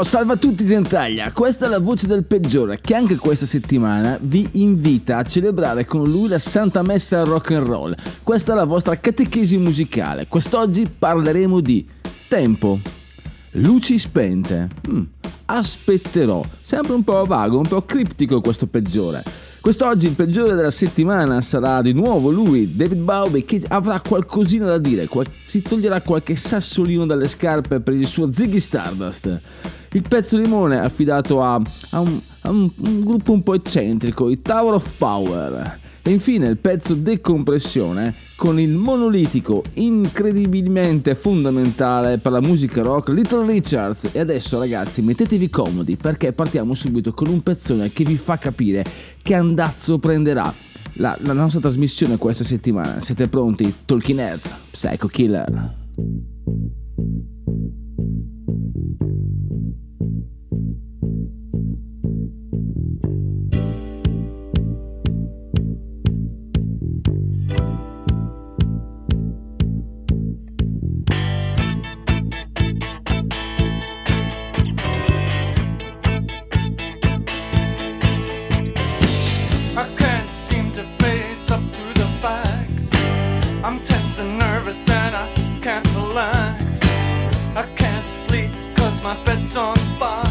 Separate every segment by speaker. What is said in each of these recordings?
Speaker 1: Oh, salve a tutti Gentaglia, questa è la voce del peggiore che anche questa settimana vi invita a celebrare con lui la Santa Messa rock and roll. Questa è la vostra catechesi musicale. Quest'oggi parleremo di tempo, luci spente, Mm, aspetterò, sempre un po' vago, un po' criptico questo peggiore. Quest'oggi il peggiore della settimana sarà di nuovo lui, David Bowie, che avrà qualcosina da dire, qual- si toglierà qualche sassolino dalle scarpe per il suo Ziggy Stardust. Il pezzo limone affidato a, a un, a un- un gruppo un po' eccentrico, i Tower of Power. E infine il pezzo decompressione con il monolitico incredibilmente fondamentale per la musica rock Little Richards. E adesso ragazzi mettetevi comodi perché partiamo subito con un pezzone che vi fa capire che andazzo prenderà la, la nostra trasmissione questa settimana. Siete pronti? Talking Heads, Psycho Killer.
Speaker 2: I I'm tense and nervous and I can't relax. I can't sleep cause my bed's on fire.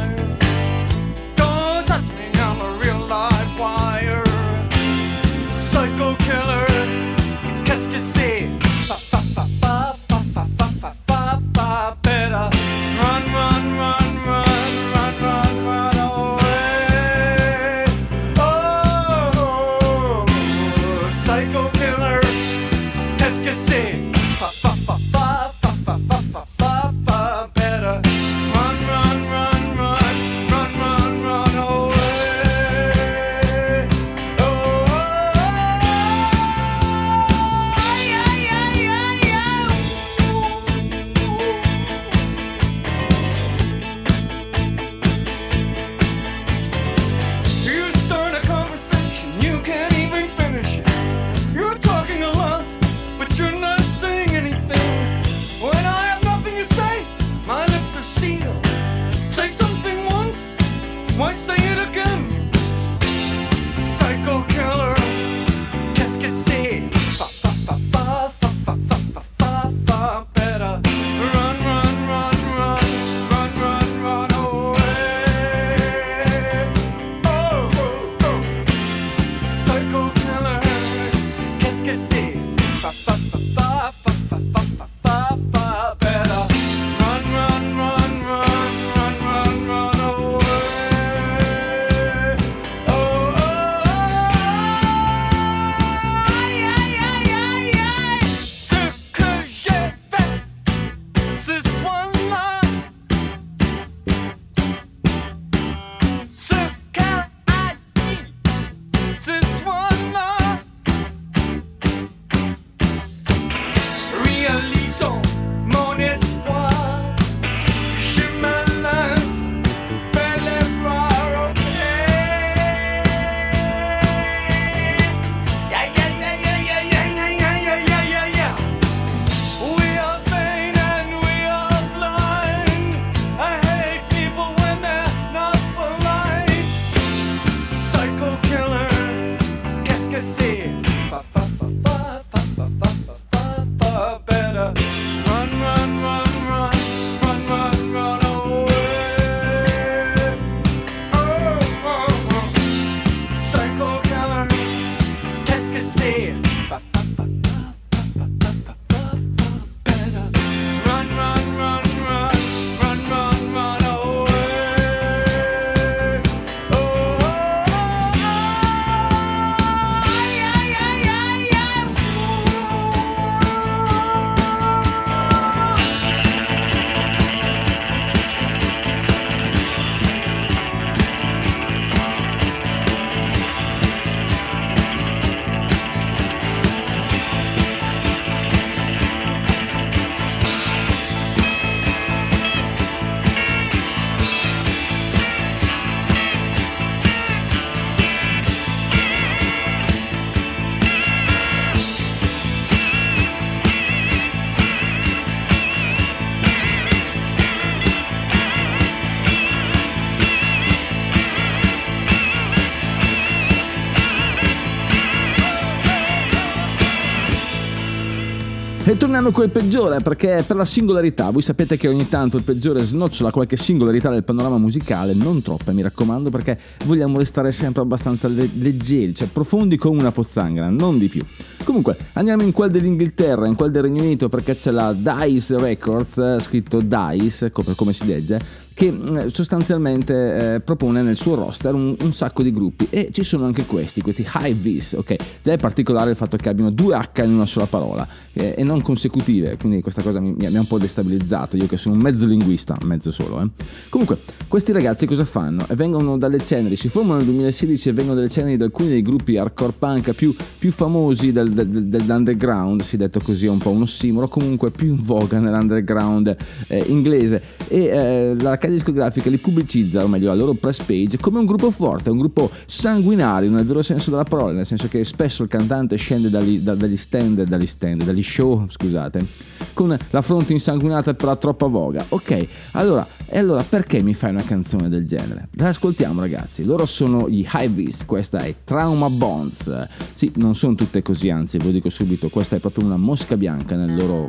Speaker 1: E torniamo con il peggiore, perché per la singolarità, voi sapete che ogni tanto il peggiore snocciola qualche singolarità del panorama musicale, non troppe mi raccomando, perché vogliamo restare sempre abbastanza le- leggeri, cioè profondi come una pozzanghera, non di più. Comunque, andiamo in quel dell'Inghilterra, in quel del Regno Unito, perché c'è la Dice Records, eh, scritto Dice, come si legge, che mh, sostanzialmente eh, propone nel suo roster un, un sacco di gruppi e ci sono anche questi, questi high vis, ok? Già è particolare il fatto che abbiano due H in una sola parola eh, e non consecutive, quindi questa cosa mi, mi ha un po' destabilizzato, io che sono un mezzo linguista, mezzo solo, eh. Comunque, questi ragazzi cosa fanno? Vengono dalle ceneri, si formano nel 2016 e vengono dalle ceneri di alcuni dei gruppi hardcore punk più, più famosi del- del- dell'underground, si è detto così, è un po' un ossimoro, comunque più in voga nell'underground eh, inglese e eh, la casa discografica li pubblicizza, o meglio la loro press page, come un gruppo forte, un gruppo sanguinario nel vero senso della parola, nel senso che spesso il cantante scende dagli, da- dagli stand, dagli stand, dagli show, scusate, con la fronte insanguinata per la troppa voga. Ok, allora, e allora perché mi fai una canzone del genere? La ascoltiamo ragazzi, loro sono gli High Vis, questa è Trauma Bonds. Sì, non sono tutte così, anzi, ve lo dico subito, questa è proprio una mosca bianca nel loro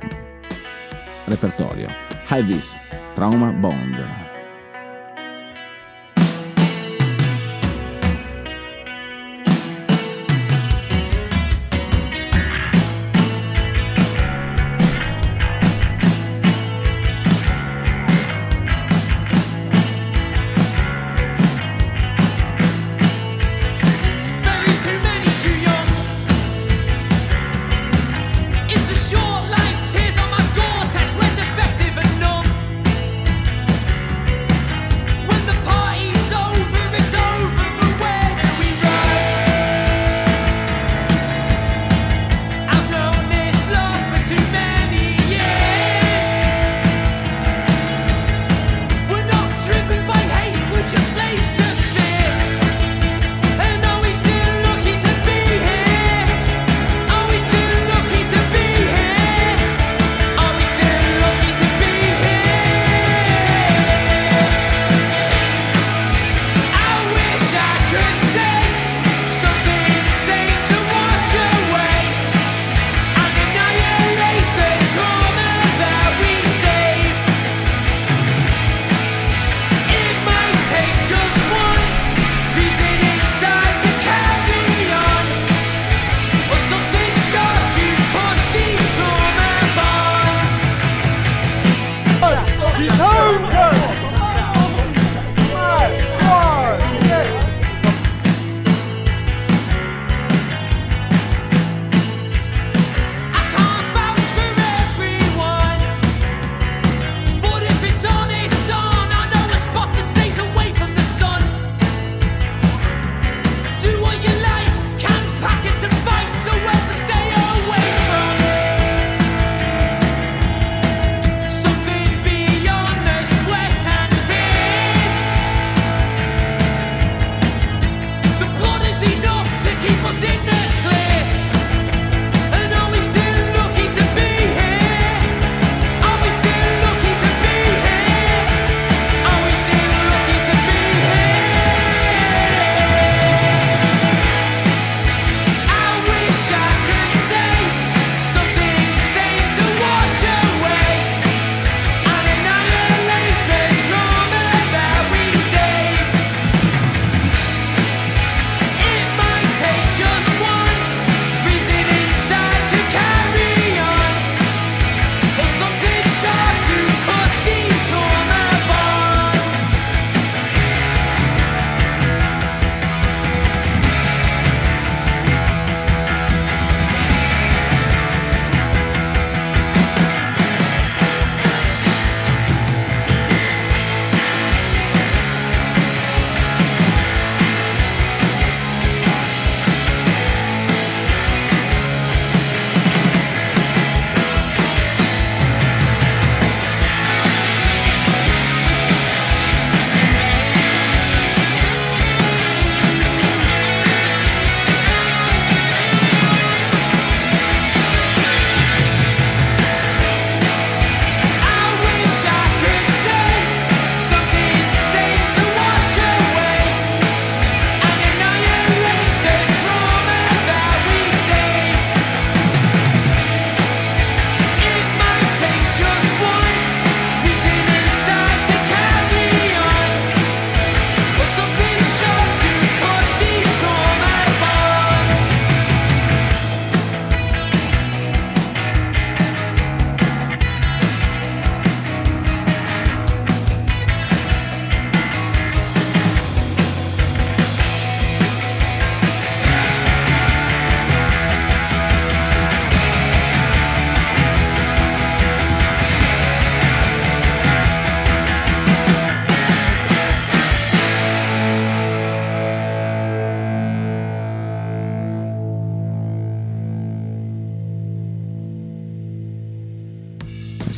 Speaker 1: repertorio. High Vis, Trauma Bond.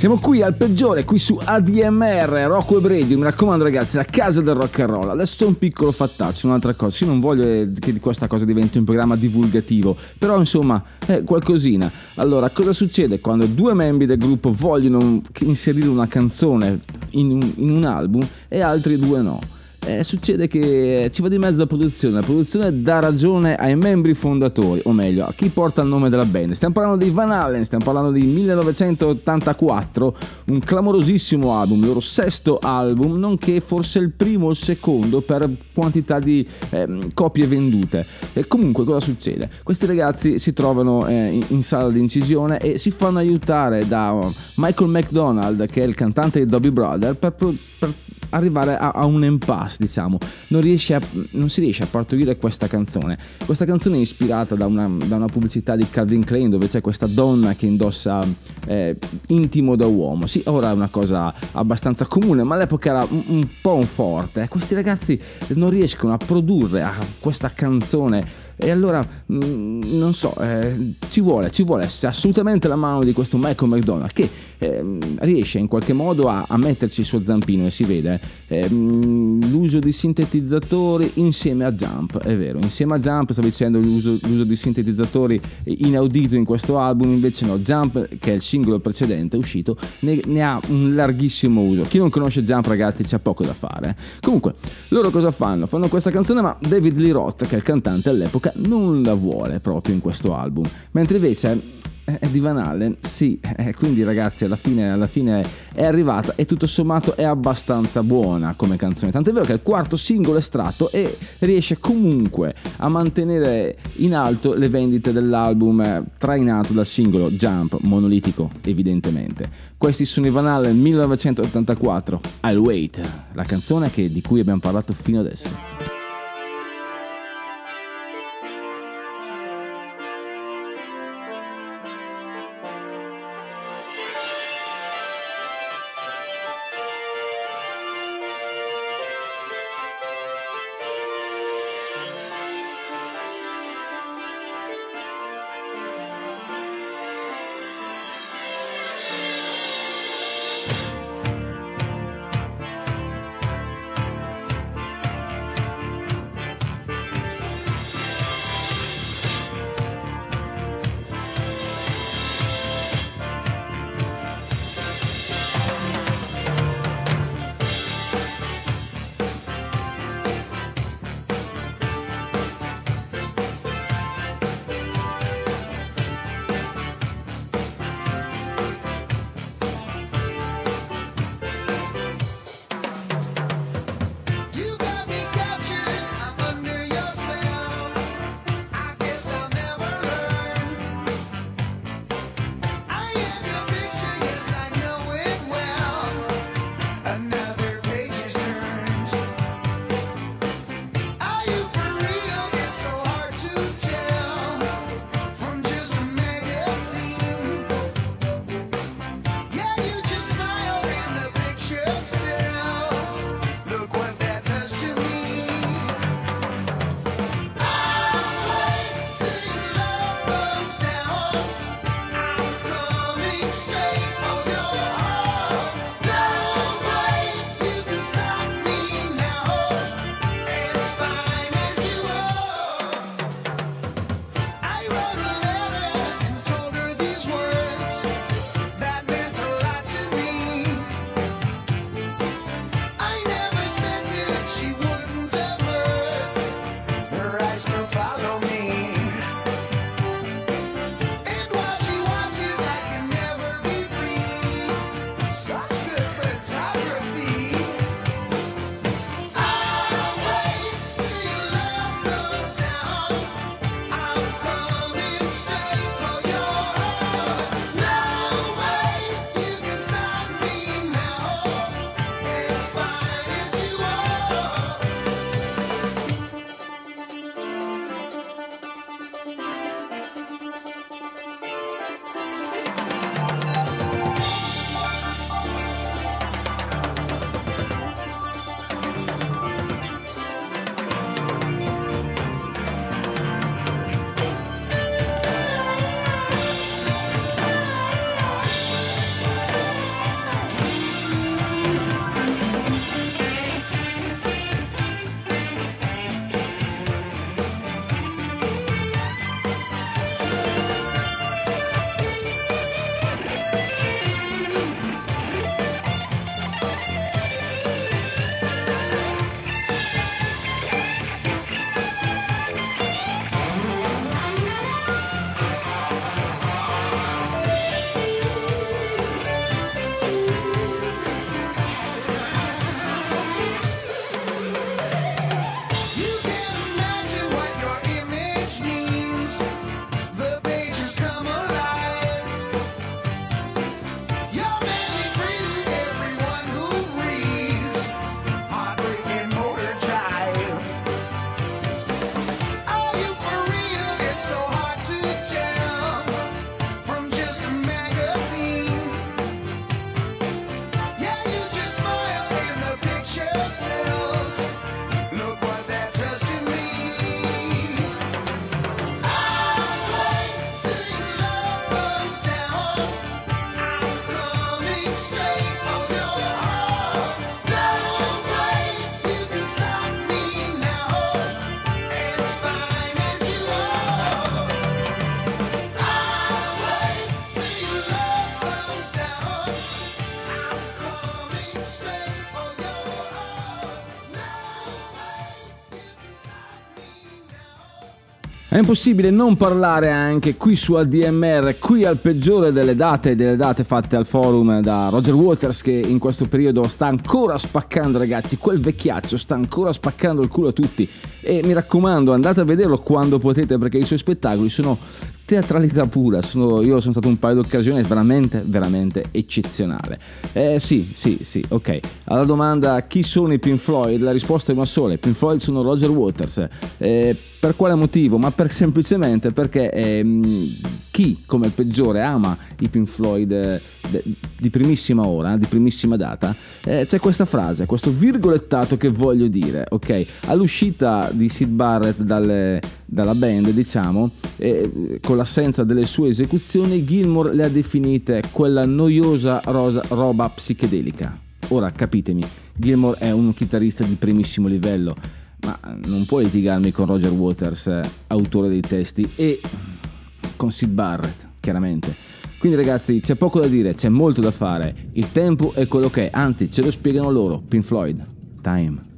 Speaker 1: Siamo qui al peggiore, qui su ADMR, Rocco e Brady. Mi raccomando, ragazzi, la casa del rock and roll. Adesso c'è un piccolo fattaccio, un'altra cosa. Io non voglio eh, che questa cosa diventi un programma divulgativo, però insomma, è qualcosina. Allora, cosa succede quando due membri del gruppo vogliono inserire una canzone in un, in un album e altri due no? Eh, succede che ci va di mezzo la produzione. La produzione dà ragione ai membri fondatori, o meglio, a chi porta il nome della band. Stiamo parlando di Van Halen, stiamo parlando di 1984, un clamorosissimo album, il loro sesto album, nonché forse il primo o il secondo per quantità di eh, copie vendute. E comunque cosa succede? Questi ragazzi si trovano eh, in, in, sala di incisione e si fanno aiutare da Michael McDonald, che è il cantante di Dobby Brother, per, per arrivare a, a, un impasse, diciamo. Non, a, non, si riesce a partorire questa canzone. Questa canzone è ispirata da una, da una pubblicità di Calvin Klein dove c'è questa donna che indossa eh, intimo da uomo. Sì, ora è una cosa abbastanza comune, ma all'epoca era un, un po' un forte. Questi ragazzi non riescono a produrre a questa canzone e allora, mm, non so, eh, ci vuole, ci vuole assolutamente la mano di questo Michael McDonald che eh, riesce in qualche modo a, a, metterci il suo zampino e si vede eh, l'uso di sintetizzatori insieme a Jump, è vero, insieme a Jump stavo dicendo l'uso, l'uso di sintetizzatori inaudito in questo album, invece no, Jump che è il singolo precedente uscito ne, ne ha un larghissimo uso. Chi non conosce Jump ragazzi c'è poco da fare. Comunque, loro cosa fanno? Fanno questa canzone ma David Lee Roth che è il cantante all'epoca non la vuole proprio in questo album, mentre invece è di Van Halen, sì, eh, quindi ragazzi alla fine, alla fine è arrivata e tutto sommato è abbastanza buona come canzone, tanto è vero che è il quarto singolo estratto e riesce comunque a mantenere in alto le vendite dell'album eh, trainato dal singolo Jump, monolitico evidentemente. Questi sono i Van Halen 1984, I'll Wait, la canzone che, di cui abbiamo parlato fino adesso. Impossibile non parlare anche qui su ADMR, qui al peggiore delle date, delle date fatte al forum da Roger Waters che in questo periodo sta ancora spaccando ragazzi, quel vecchiaccio sta ancora spaccando il culo a tutti. E mi raccomando andate a vederlo quando potete perché i suoi spettacoli sono teatralità pura, sono- io sono stato un paio di occasioni è veramente, veramente eccezionale. Eh sì, sì, sì, ok. Alla domanda chi sono i Pink Floyd, la risposta è una sola, i Pink Floyd sono Roger Waters. Eh, per quale motivo? Ma per- semplicemente perché ehm, chi come il peggiore ama i Pink Floyd eh, di primissima ora, di primissima data, eh, c'è questa frase, questo virgolettato che voglio dire, ok? All'uscita di Sid Barrett dalle- dalla band, diciamo, eh, con l'assenza delle sue esecuzioni, Gilmour le ha definite quella noiosa rosa- roba psichedelica. Ora capitemi, Gilmour è un chitarrista di primissimo livello, ma non puoi litigarmi con Roger Waters, eh, autore dei testi, e con Sid Barrett, chiaramente. Quindi ragazzi c'è poco da dire, c'è molto da fare, il tempo è quello che è, anzi ce lo spiegano loro, Pink Floyd, Time.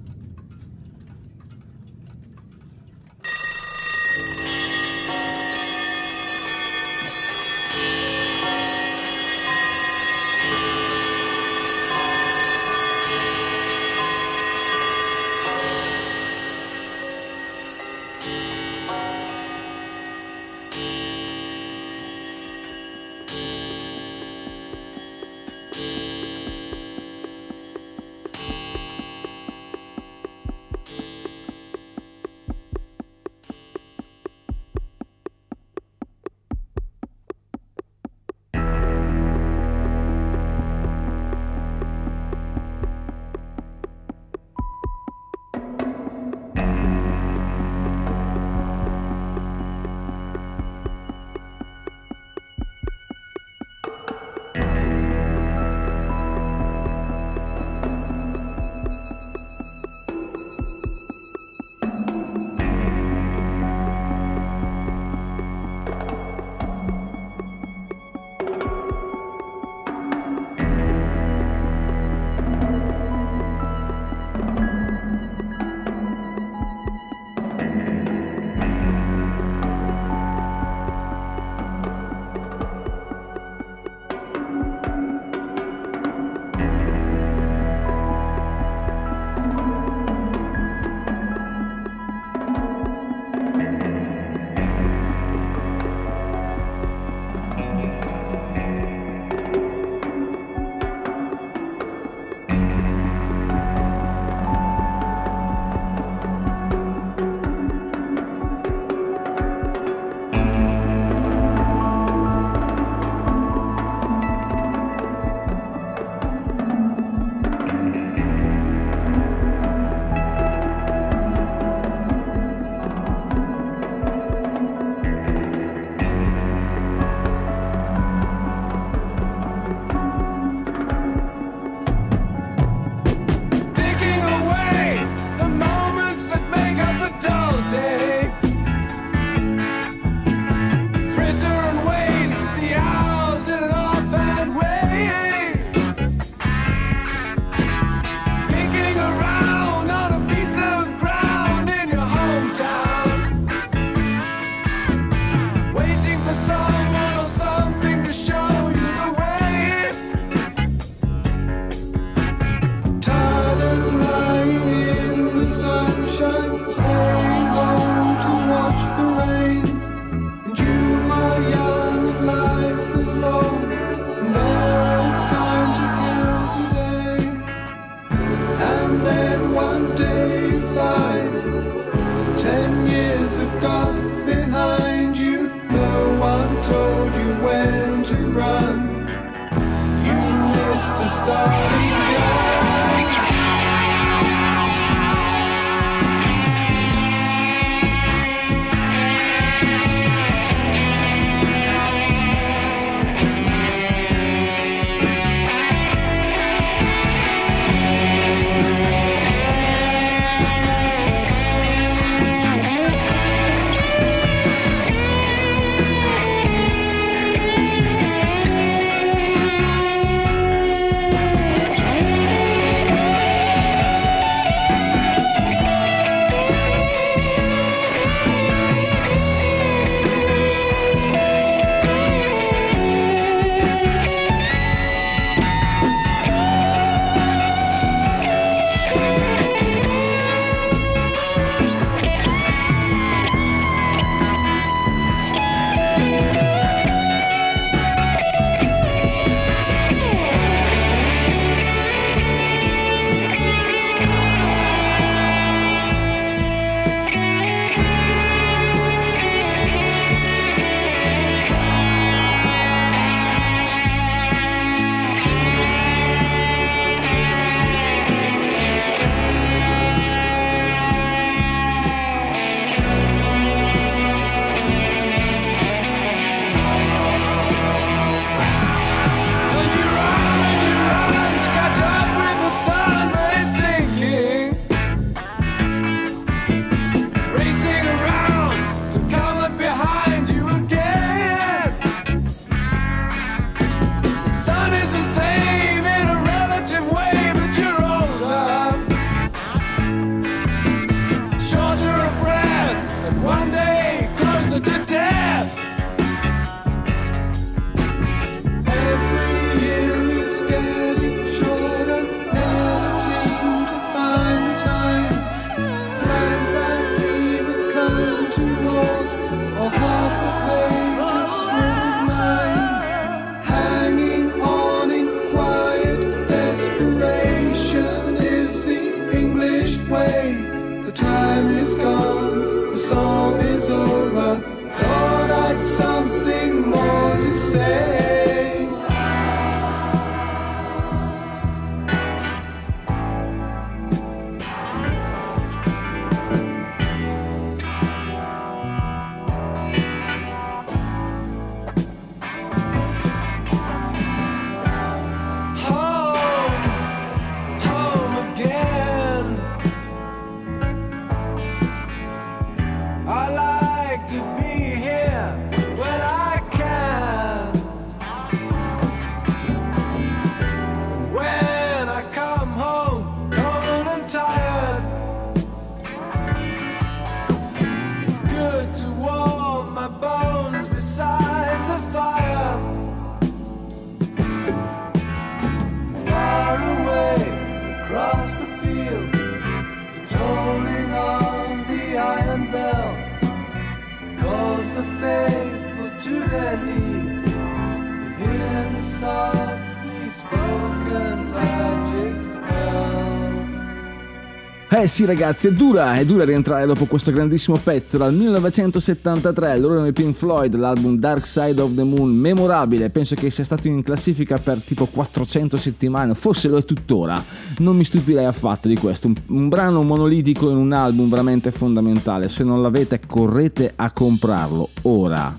Speaker 1: Eh sì ragazzi, è dura, è dura rientrare dopo questo grandissimo pezzo dal 1973, loro erano i Pink Floyd, l'album Dark Side of the Moon, memorabile, penso che sia stato in classifica per tipo 400 settimane, forse lo è tuttora, non mi stupirei affatto di questo, un, un brano monolitico in un album veramente fondamentale, se non l'avete correte a comprarlo ora.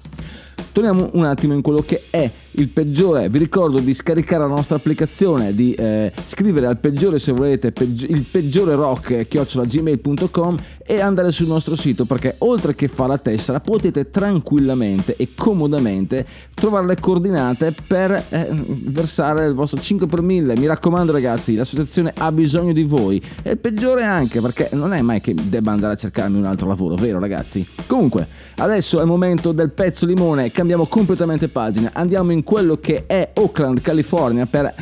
Speaker 1: Torniamo un attimo in quello che è il peggiore. Vi ricordo di scaricare la nostra applicazione, di eh, scrivere al peggiore se volete peggi- il peggiore rock chiocciolagmail.com e andare sul nostro sito perché oltre che fare la tessera potete tranquillamente e comodamente trovare le coordinate per eh, versare il vostro 5 per 1000. Mi raccomando ragazzi, l'associazione ha bisogno di voi. E il peggiore anche perché non è mai che debba andare a cercarmi un altro lavoro, vero ragazzi? Comunque, adesso è il momento del pezzo limone, cambiamo completamente pagina, andiamo in quello che è Oakland, California per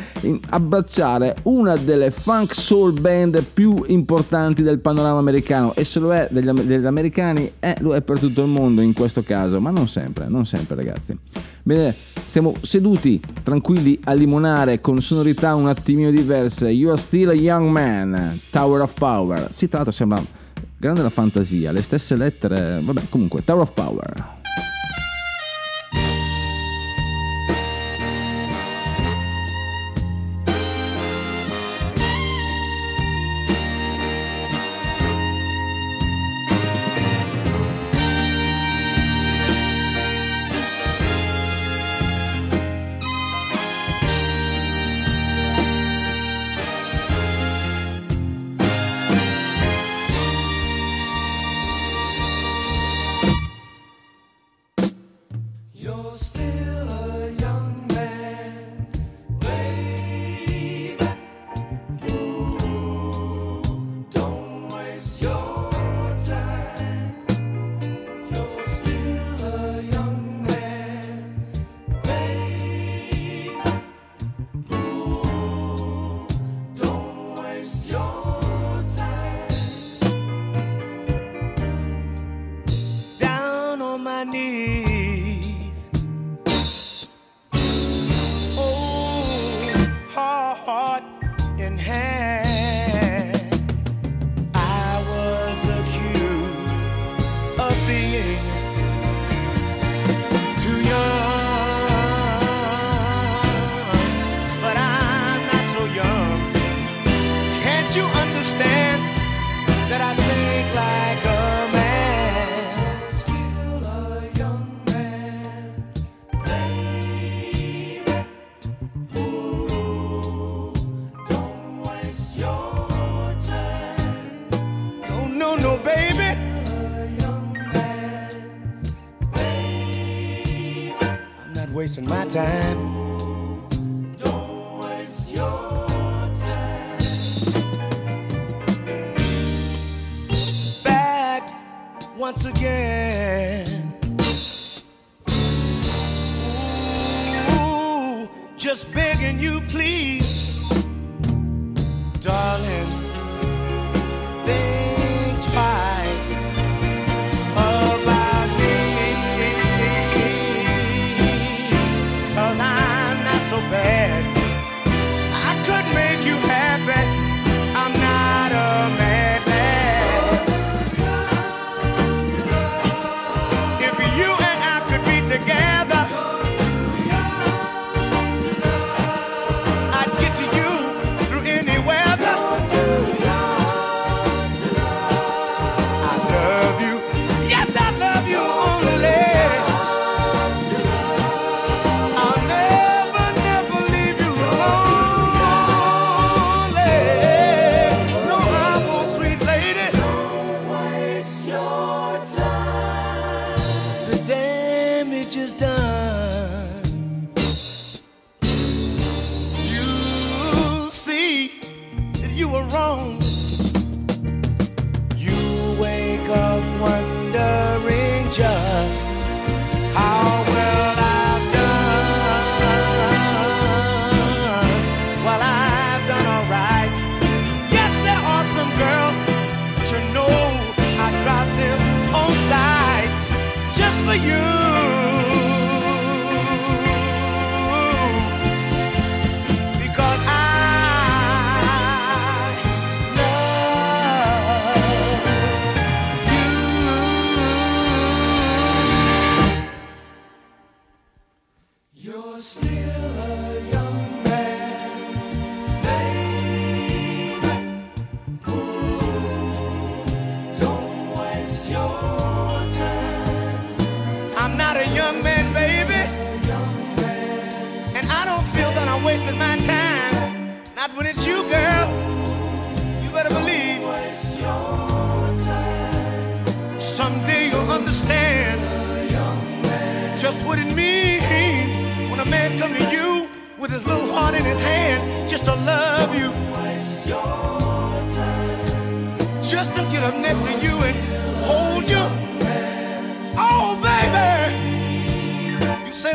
Speaker 1: abbracciare una delle funk soul band più importanti del panorama americano e se lo è degli, degli americani, eh, lo è per tutto il mondo in questo caso, ma non sempre, non sempre ragazzi. Bene, siamo seduti tranquilli a limonare con sonorità un attimino diverse. You are still a young man, Tower of Power. Sì, tra l'altro sembra grande la fantasia, le stesse lettere, vabbè, comunque, Tower of Power.
Speaker 3: my time.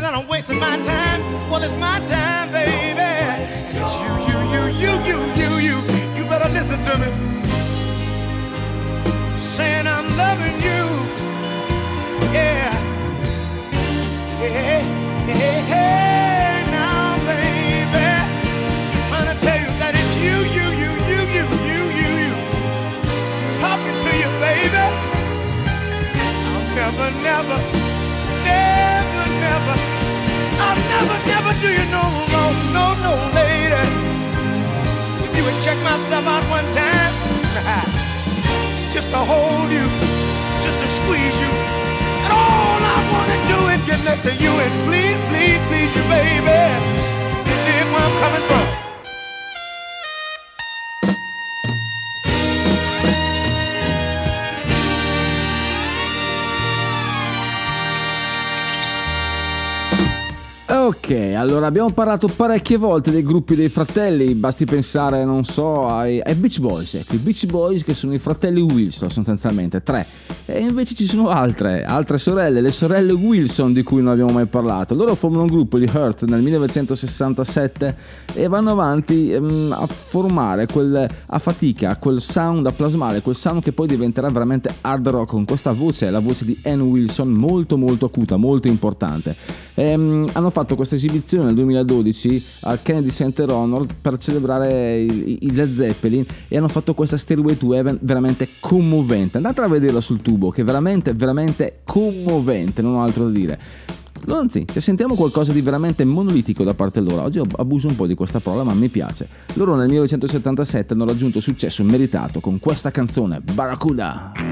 Speaker 3: That I'm wasting my time. Well, it's my time, baby. It's you, you, you, you, you, you, you. You better listen to me. Saying I'm loving you. Yeah. Hey, hey, hey, now, baby. Trying to tell you that it's you, you, you, you, you, you, you, you. Talking to you, baby. I'll never, never, do you no wrong, no, no, lady. If you would check my stuff out one time, just to hold you, just to squeeze you. And all I wanna do is get next to you and please, please, please you, baby. You dig where I'm coming from?
Speaker 1: Allora abbiamo parlato parecchie volte dei gruppi dei fratelli, basti pensare, non so, ai, ai Beach Boys, ecco, i Beach Boys che sono i fratelli Wilson sostanzialmente, tre. E invece ci sono altre, altre sorelle, le sorelle Wilson di cui non abbiamo mai parlato. Loro formano un gruppo, gli Hurt, nel 1967 e vanno avanti ehm, a formare quel, a fatica, quel sound, a plasmare quel sound che poi diventerà veramente hard rock con questa voce, la voce di Ann Wilson, molto molto acuta, molto importante. Ehm, hanno fatto questa esibizione nel 2012 al Kennedy Center Honor per celebrare i, Led Zeppelin e hanno fatto questa Stairway to Heaven veramente commovente. Andate a vederla sul tubo che è veramente, veramente commovente, non ho altro da dire. Anzi, se sentiamo qualcosa di veramente monolitico da parte loro, oggi abuso un po' di questa parola ma mi piace. Loro nel 1977 hanno raggiunto successo meritato con questa canzone, Barracuda.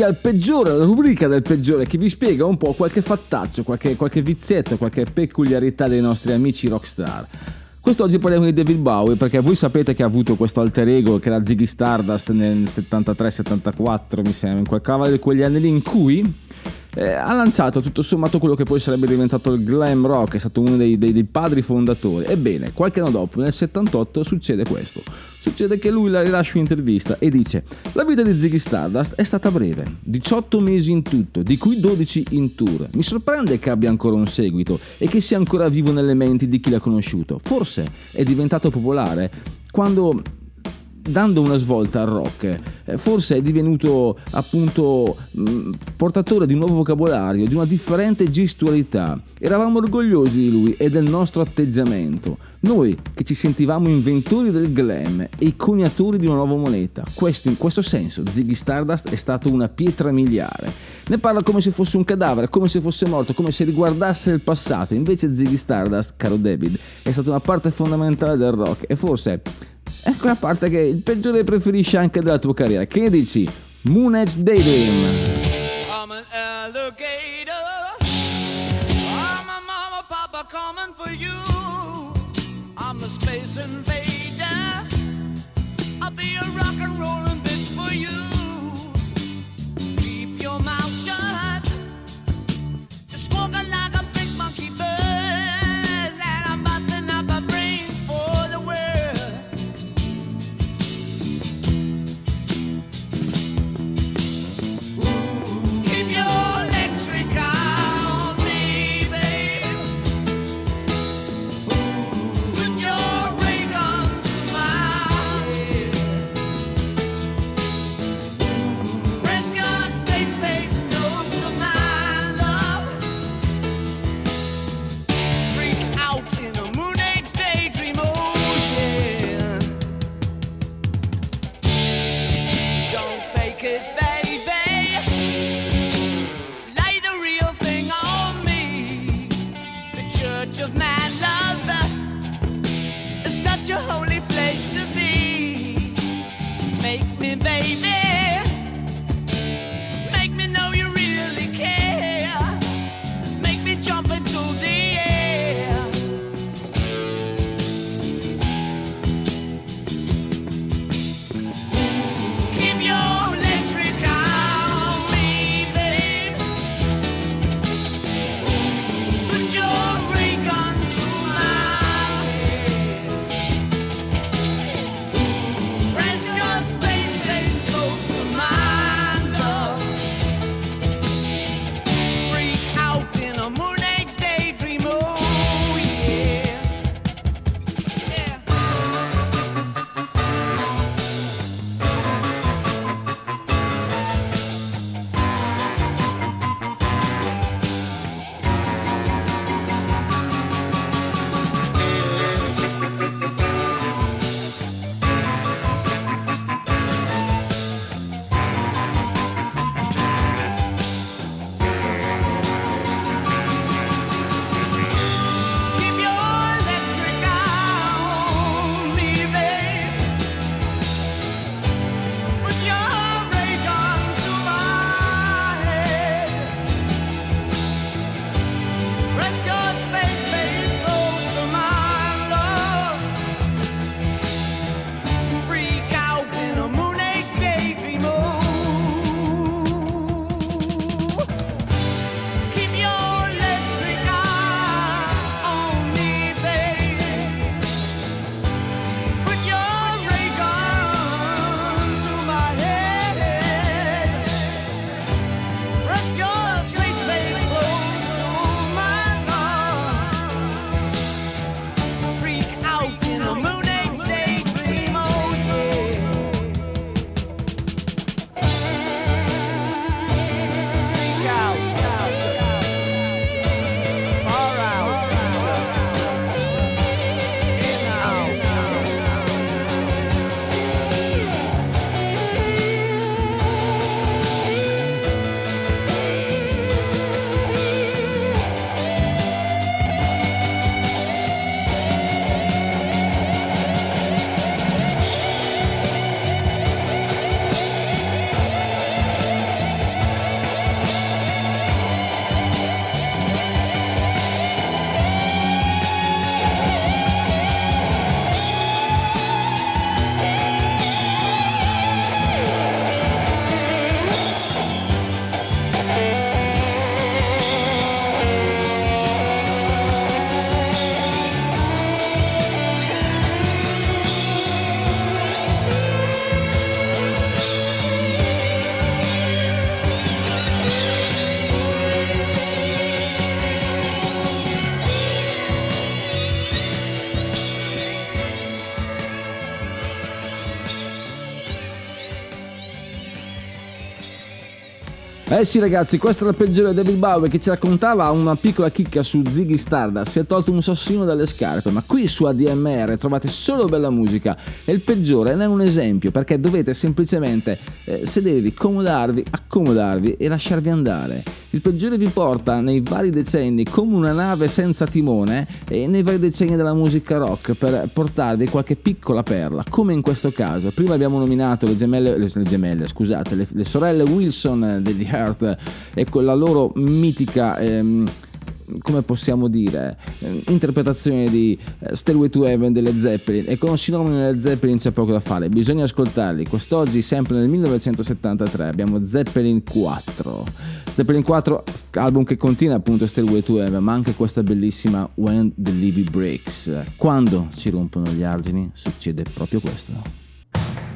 Speaker 1: Qui al peggiore, alla rubrica del peggiore che vi spiega un po' qualche fattaccio, qualche, qualche vizietto, qualche peculiarità dei nostri amici rockstar. Quest'oggi parliamo di David Bowie perché voi sapete che ha avuto questo alter ego che era Ziggy Stardust nel 73-74 mi sembra, in quel cavallo di quegli anni lì in cui eh, ha lanciato tutto sommato quello che poi sarebbe diventato il glam rock, è stato uno dei, dei- dei padri fondatori. Ebbene, qualche anno dopo, nel 78, succede questo. Succede che lui la rilascia un'intervista e dice La vita di Ziggy Stardust è stata breve, 18 mesi in tutto, di cui 12 in tour. Mi sorprende che abbia ancora un seguito e che sia ancora vivo nelle menti di chi l'ha conosciuto. Forse è diventato popolare quando dando una svolta al rock, eh, forse è divenuto appunto mh, portatore di un nuovo vocabolario, di una differente gestualità. Eravamo orgogliosi di lui e del nostro atteggiamento. Noi che ci sentivamo inventori del glam e coniatori di una nuova moneta. Questo, in questo senso Ziggy Stardust è stato una pietra miliare. Ne parla come se fosse un cadavere, come se fosse morto, come se riguardasse il passato. Invece Ziggy Stardust, caro David, è stata una parte fondamentale del rock e forse è quella parte che il peggiore preferisce anche della tua carriera. Che ne dici? Moon Edge Daydream.
Speaker 4: I'm an alligator. I'm a mama, papa coming for you. I'm a space invader. I'll be a rock and rollin' bitch for you.
Speaker 1: Eh sì ragazzi, questo era il peggiore David Bowie che ci raccontava una piccola chicca su Ziggy Stardust, si è tolto un sossino dalle scarpe, ma qui su ADMR trovate solo bella musica e il peggiore ne è un esempio perché dovete semplicemente eh, sedervi, comodarvi, accomodarvi e lasciarvi andare. Il peggiore vi porta nei vari decenni come una nave senza timone e nei vari decenni della musica rock per portarvi qualche piccola perla, come in questo caso. Prima abbiamo nominato le gemelle, le, le gemelle scusate, le, le sorelle Wilson degli Heart e quella loro mitica... Ehm, come possiamo dire, eh, interpretazione di eh, Stairway to Heaven delle Zeppelin e con Sinonimi delle Zeppelin c'è poco da fare, bisogna ascoltarli. Quest'oggi, sempre nel 1973, abbiamo Zeppelin 4. Zeppelin 4, album che contiene appunto Stairway to Heaven, ma anche questa bellissima When the Levy Breaks. Quando si rompono gli argini succede proprio questo.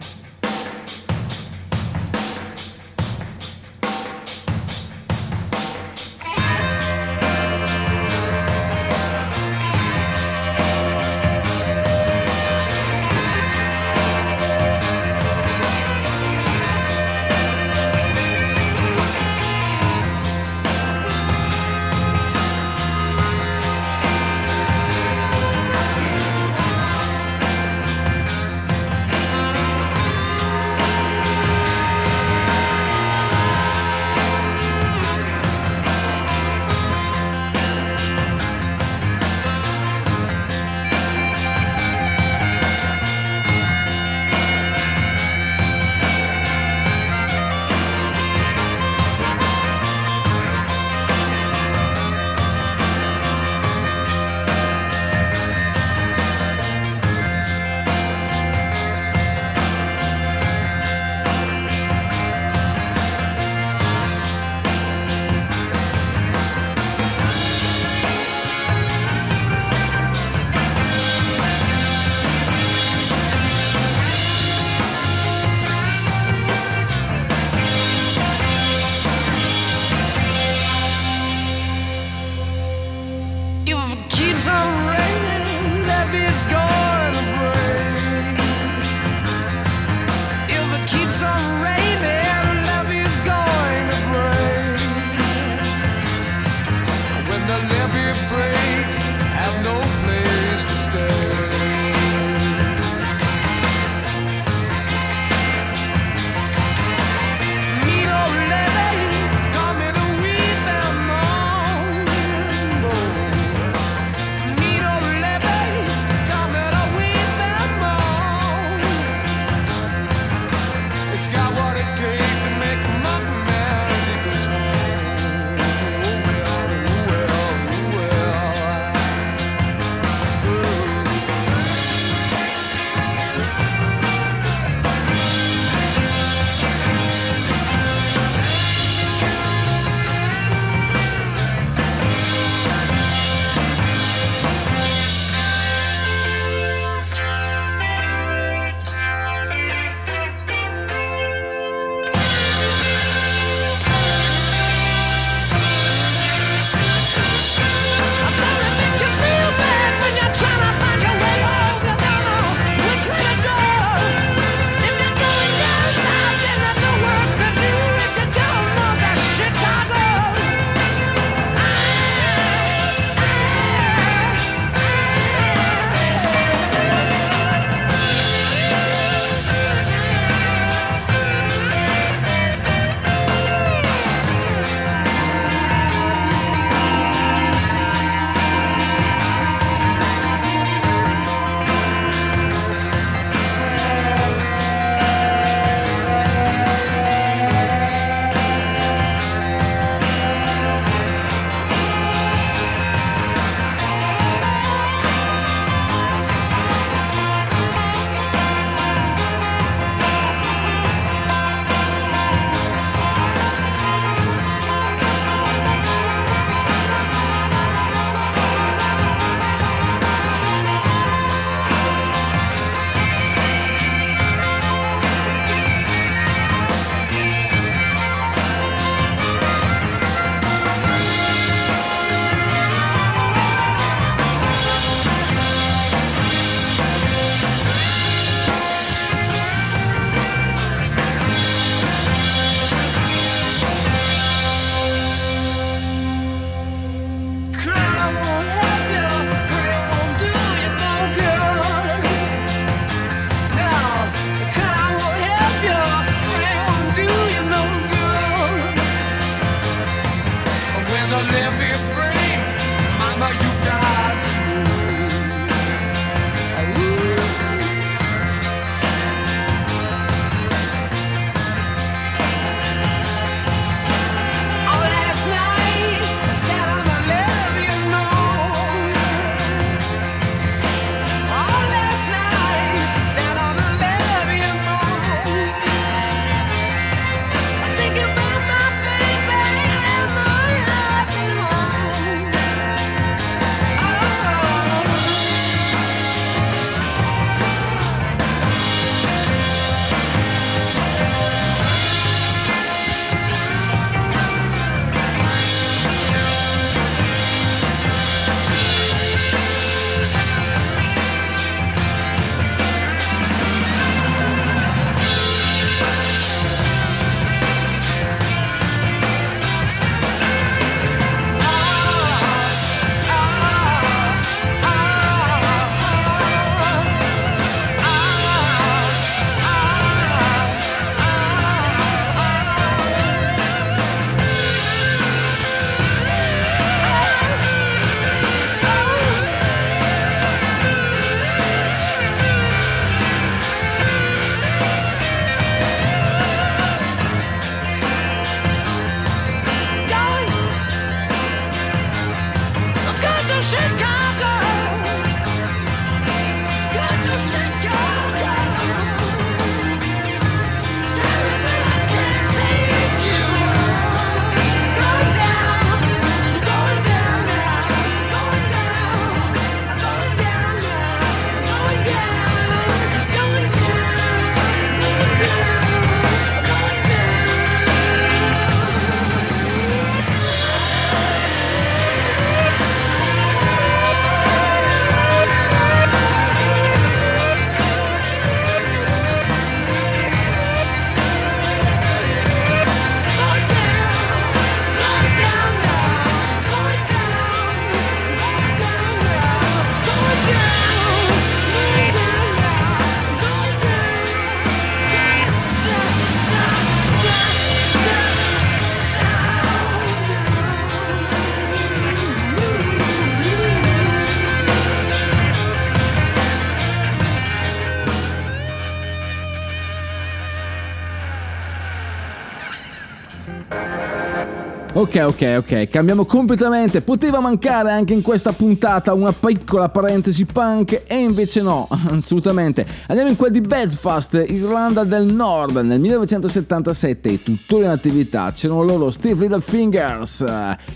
Speaker 4: Ok, ok, ok, cambiamo completamente. Poteva mancare anche in questa puntata una piccola parentesi punk e invece no, assolutamente. Andiamo in quel di Belfast, Irlanda del Nord, nel 1977 e tuttora in attività. C'erano loro Steve Little Fingers,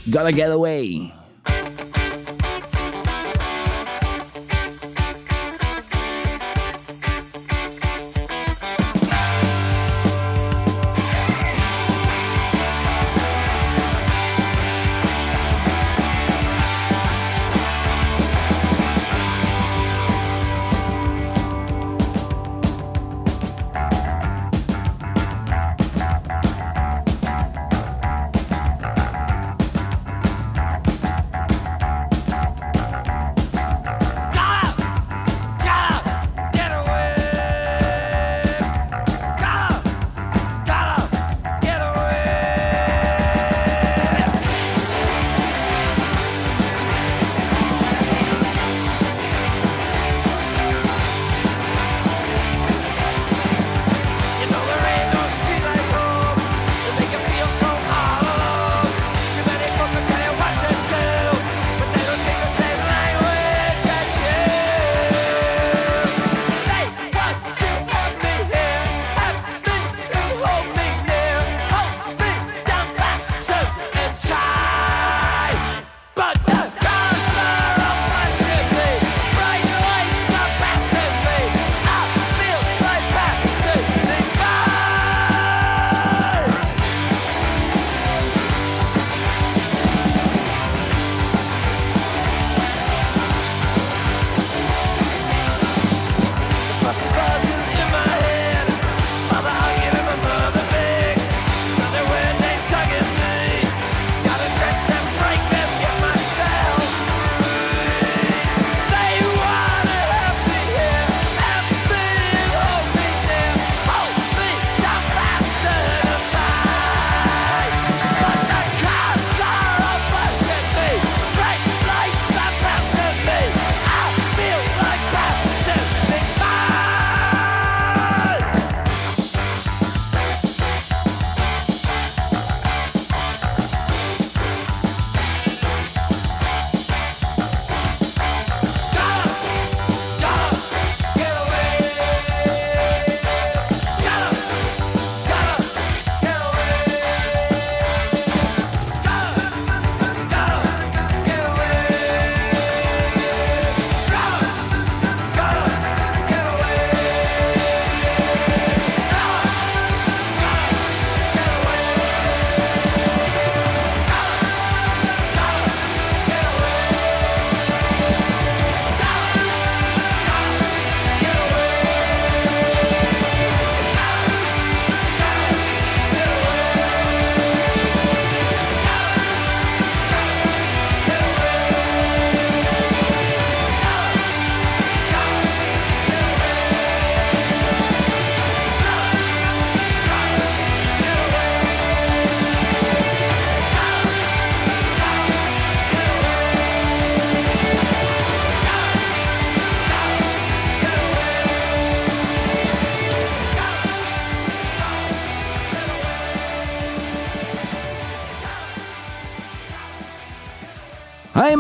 Speaker 4: Gotta Get Away.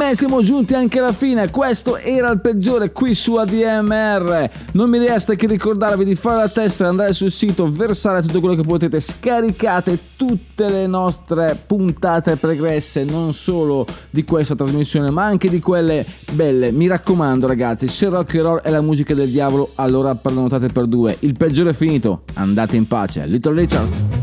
Speaker 4: Ahimè siamo giunti anche alla fine, questo era il peggiore qui su ADMR. Non mi resta che ricordarvi di fare la testa, andare sul sito, versare tutto quello che potete, scaricate tutte le nostre puntate pregresse, non solo di questa trasmissione ma anche di quelle belle. Mi raccomando ragazzi, se rock and roll è la musica del diavolo, allora prenotate per due. Il peggiore è finito, andate in pace. Little Richards.